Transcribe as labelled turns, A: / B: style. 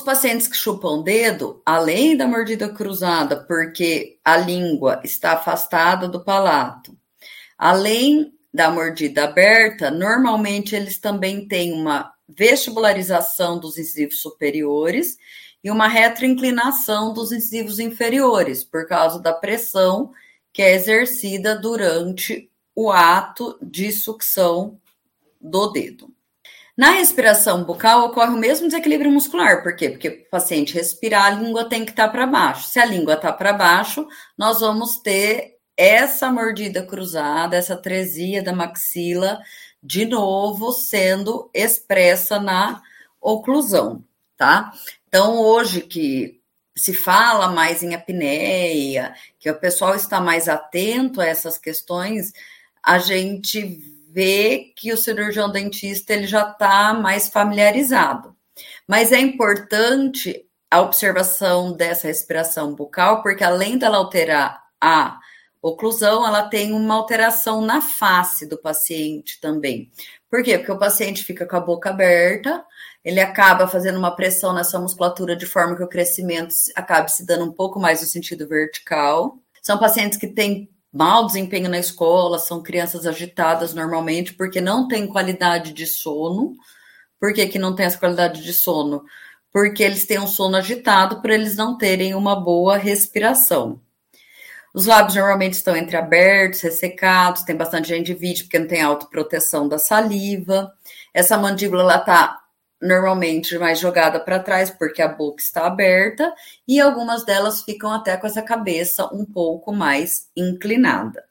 A: pacientes que chupam o dedo, além da mordida cruzada, porque a língua está afastada do palato, além da mordida aberta, normalmente eles também têm uma vestibularização dos incisivos superiores e uma retroinclinação dos incisivos inferiores, por causa da pressão que é exercida durante o ato de sucção do dedo. Na respiração bucal ocorre o mesmo desequilíbrio muscular. Por quê? Porque o paciente respirar, a língua tem que estar para baixo. Se a língua está para baixo, nós vamos ter essa mordida cruzada, essa tresia da maxila, de novo sendo expressa na oclusão, tá? Então, hoje que se fala mais em apneia, que o pessoal está mais atento a essas questões, a gente vê que o cirurgião dentista ele já está mais familiarizado. Mas é importante a observação dessa respiração bucal, porque além dela alterar a oclusão, ela tem uma alteração na face do paciente também. Por quê? Porque o paciente fica com a boca aberta, ele acaba fazendo uma pressão nessa musculatura de forma que o crescimento acabe se dando um pouco mais no sentido vertical. São pacientes que têm mau desempenho na escola, são crianças agitadas normalmente porque não tem qualidade de sono. Por que, que não tem essa qualidade de sono? Porque eles têm um sono agitado para eles não terem uma boa respiração. Os lábios normalmente estão entreabertos, ressecados, tem bastante gengivite porque não tem autoproteção da saliva. Essa mandíbula está normalmente mais jogada para trás porque a boca está aberta e algumas delas ficam até com essa cabeça um pouco mais inclinada.